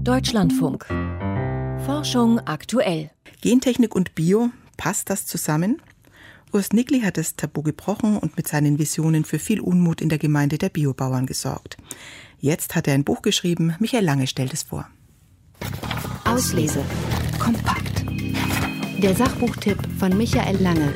Deutschlandfunk. Forschung aktuell. Gentechnik und Bio, passt das zusammen? Urs Nickli hat das Tabu gebrochen und mit seinen Visionen für viel Unmut in der Gemeinde der Biobauern gesorgt. Jetzt hat er ein Buch geschrieben, Michael Lange stellt es vor. Auslese. Kompakt. Der Sachbuchtipp von Michael Lange.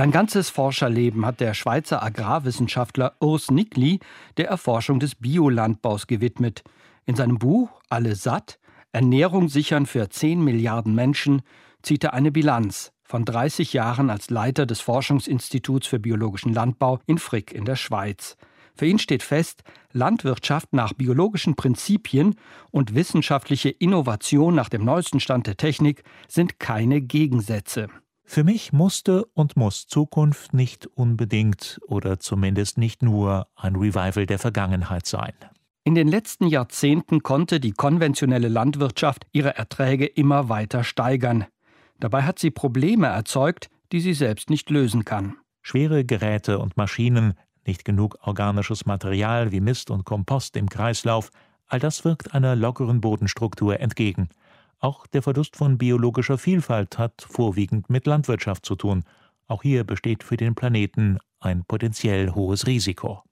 Sein ganzes Forscherleben hat der Schweizer Agrarwissenschaftler Urs Nickli der Erforschung des Biolandbaus gewidmet. In seinem Buch Alle satt, Ernährung sichern für 10 Milliarden Menschen, zieht er eine Bilanz von 30 Jahren als Leiter des Forschungsinstituts für biologischen Landbau in Frick in der Schweiz. Für ihn steht fest, Landwirtschaft nach biologischen Prinzipien und wissenschaftliche Innovation nach dem neuesten Stand der Technik sind keine Gegensätze. Für mich musste und muss Zukunft nicht unbedingt oder zumindest nicht nur ein Revival der Vergangenheit sein. In den letzten Jahrzehnten konnte die konventionelle Landwirtschaft ihre Erträge immer weiter steigern. Dabei hat sie Probleme erzeugt, die sie selbst nicht lösen kann. Schwere Geräte und Maschinen, nicht genug organisches Material wie Mist und Kompost im Kreislauf, all das wirkt einer lockeren Bodenstruktur entgegen. Auch der Verlust von biologischer Vielfalt hat vorwiegend mit Landwirtschaft zu tun. Auch hier besteht für den Planeten ein potenziell hohes Risiko.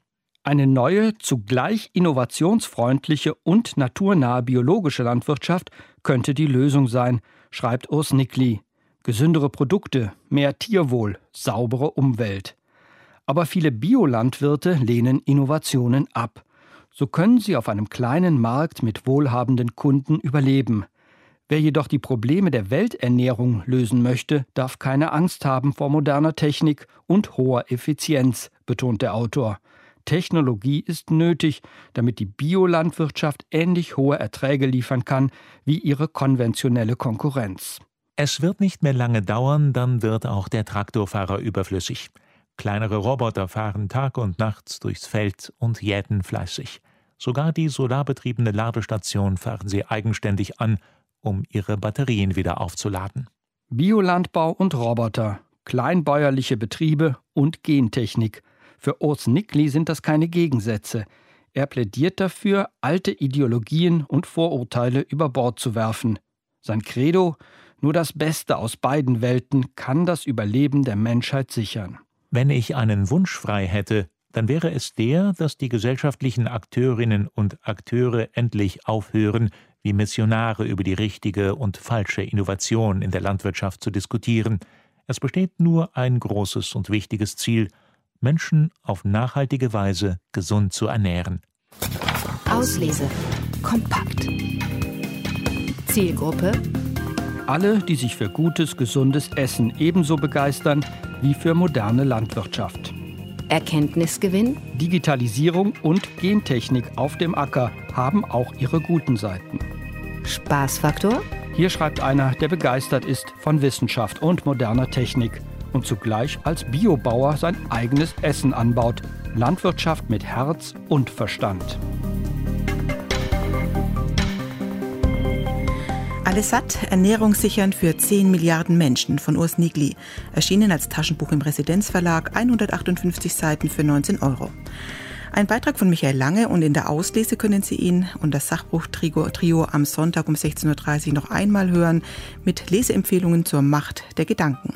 Eine neue, zugleich innovationsfreundliche und naturnahe biologische Landwirtschaft könnte die Lösung sein, schreibt Urs Nickli. Gesündere Produkte, mehr Tierwohl, saubere Umwelt. Aber viele Biolandwirte lehnen Innovationen ab. So können sie auf einem kleinen Markt mit wohlhabenden Kunden überleben. Wer jedoch die Probleme der Welternährung lösen möchte, darf keine Angst haben vor moderner Technik und hoher Effizienz, betont der Autor. Technologie ist nötig, damit die Biolandwirtschaft ähnlich hohe Erträge liefern kann wie ihre konventionelle Konkurrenz. Es wird nicht mehr lange dauern, dann wird auch der Traktorfahrer überflüssig. Kleinere Roboter fahren Tag und Nacht durchs Feld und jäten fleißig. Sogar die solarbetriebene Ladestation fahren sie eigenständig an um ihre Batterien wieder aufzuladen. Biolandbau und Roboter, kleinbäuerliche Betriebe und Gentechnik. Für Urs Nickli sind das keine Gegensätze. Er plädiert dafür, alte Ideologien und Vorurteile über Bord zu werfen. Sein Credo, nur das Beste aus beiden Welten kann das Überleben der Menschheit sichern. Wenn ich einen Wunsch frei hätte, dann wäre es der, dass die gesellschaftlichen Akteurinnen und Akteure endlich aufhören, wie Missionare über die richtige und falsche Innovation in der Landwirtschaft zu diskutieren. Es besteht nur ein großes und wichtiges Ziel, Menschen auf nachhaltige Weise gesund zu ernähren. Auslese. Kompakt. Zielgruppe. Alle, die sich für gutes, gesundes Essen ebenso begeistern wie für moderne Landwirtschaft. Erkenntnisgewinn. Digitalisierung und Gentechnik auf dem Acker haben auch ihre guten Seiten. Spaßfaktor? Hier schreibt einer, der begeistert ist von Wissenschaft und moderner Technik und zugleich als Biobauer sein eigenes Essen anbaut. Landwirtschaft mit Herz und Verstand. Alles satt, Ernährung sichern für 10 Milliarden Menschen von Urs Nigli. Erschienen als Taschenbuch im Residenzverlag, 158 Seiten für 19 Euro. Ein Beitrag von Michael Lange und in der Auslese können Sie ihn und das Sachbuch-Trio Trio am Sonntag um 16.30 Uhr noch einmal hören mit Leseempfehlungen zur Macht der Gedanken.